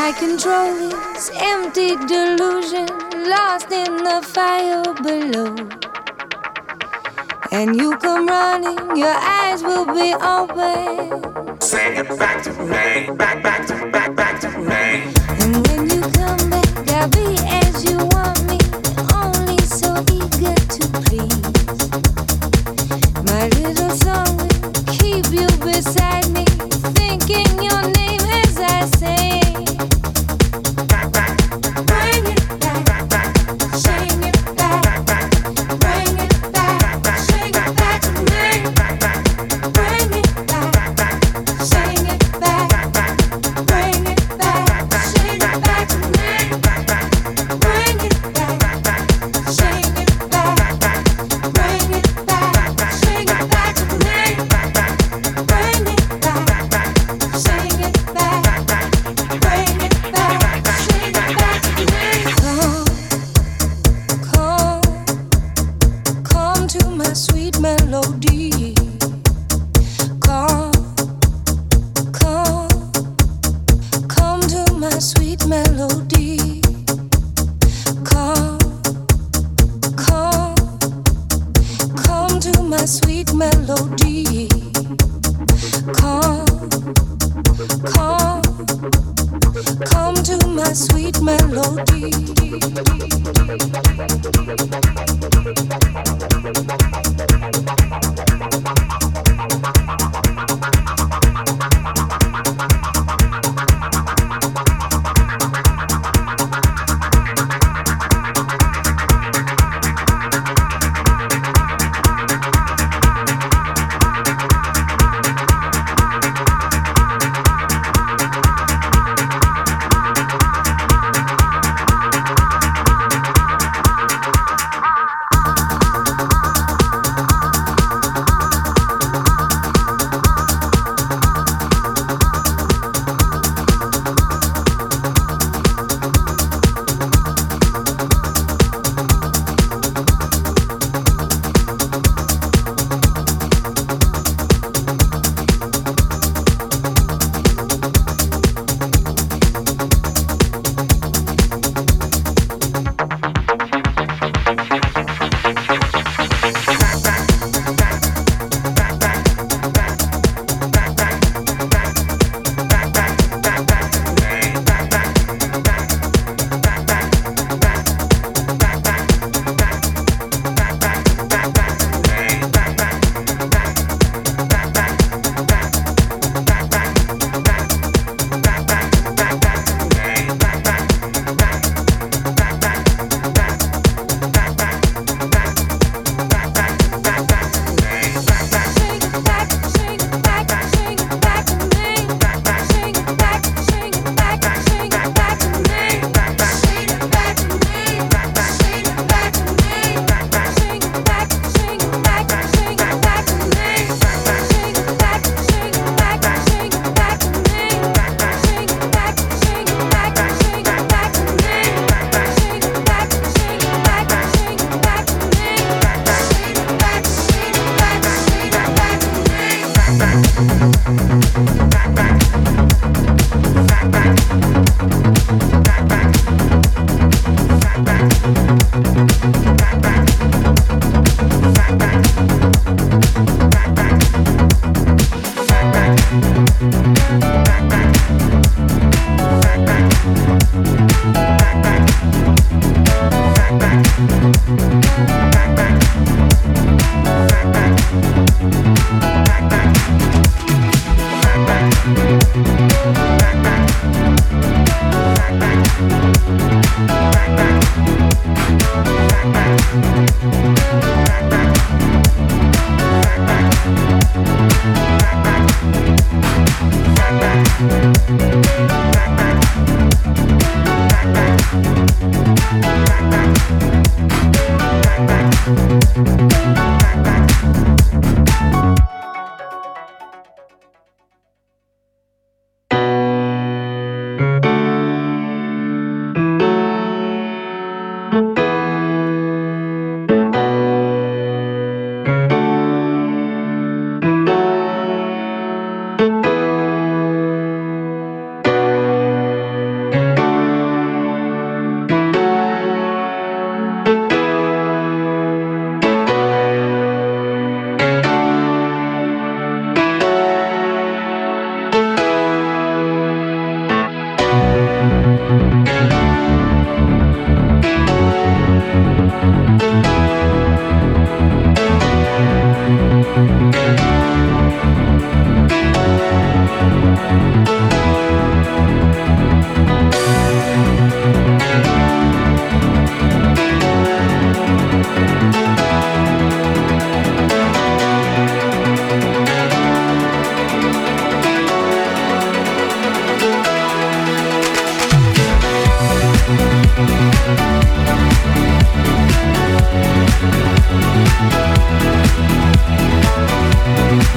I control this empty delusion, lost in the fire below. And you come running, your eyes will be open. Sing it back to me, back, back to, back, back to me. And when you come back, I'll be as you want me, only so eager to please. My little song will keep you beside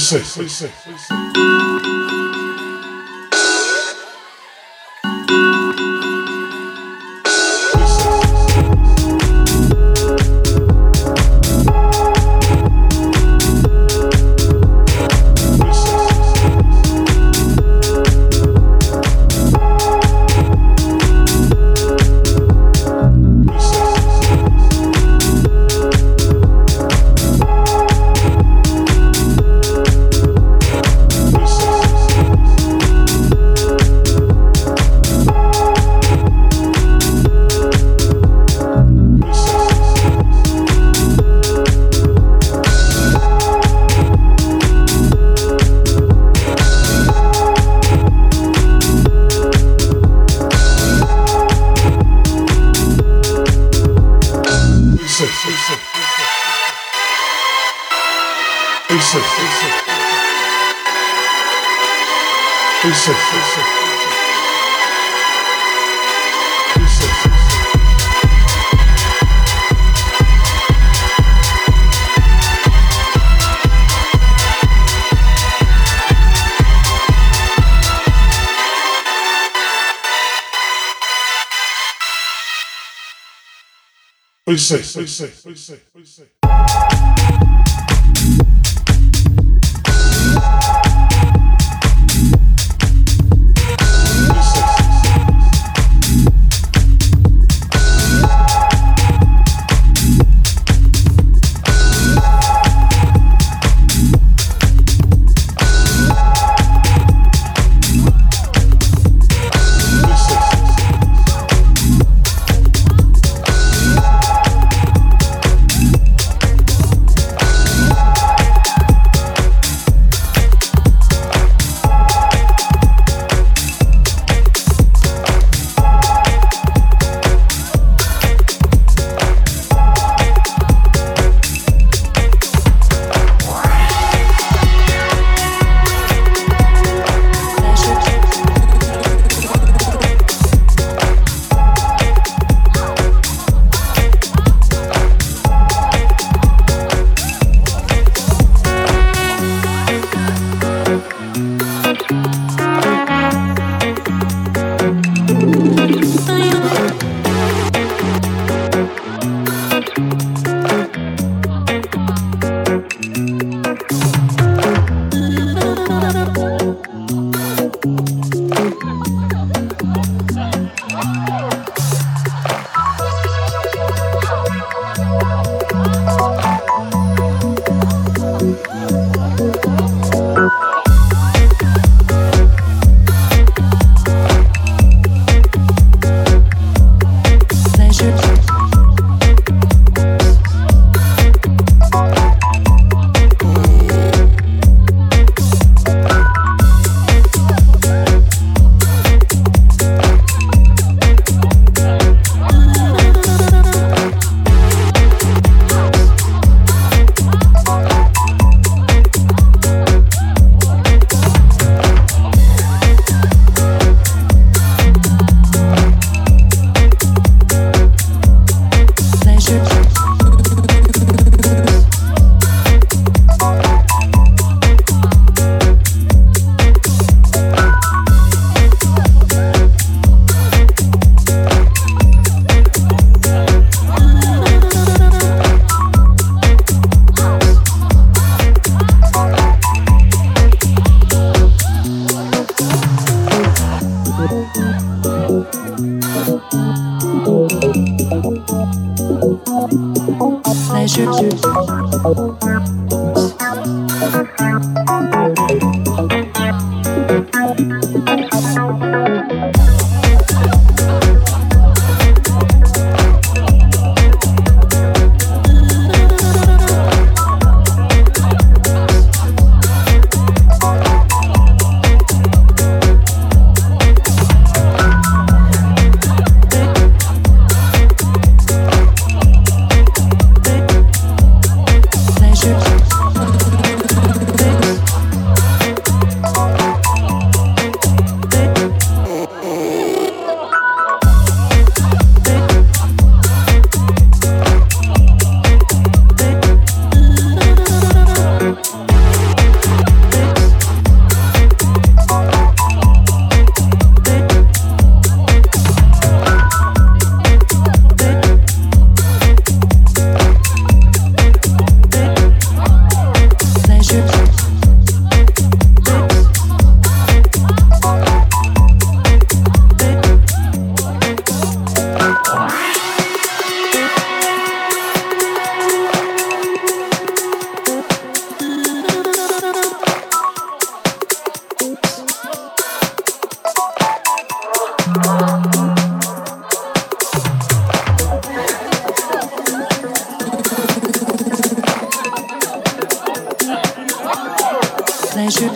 Freezer. Say? Please say, please say, please say, please say.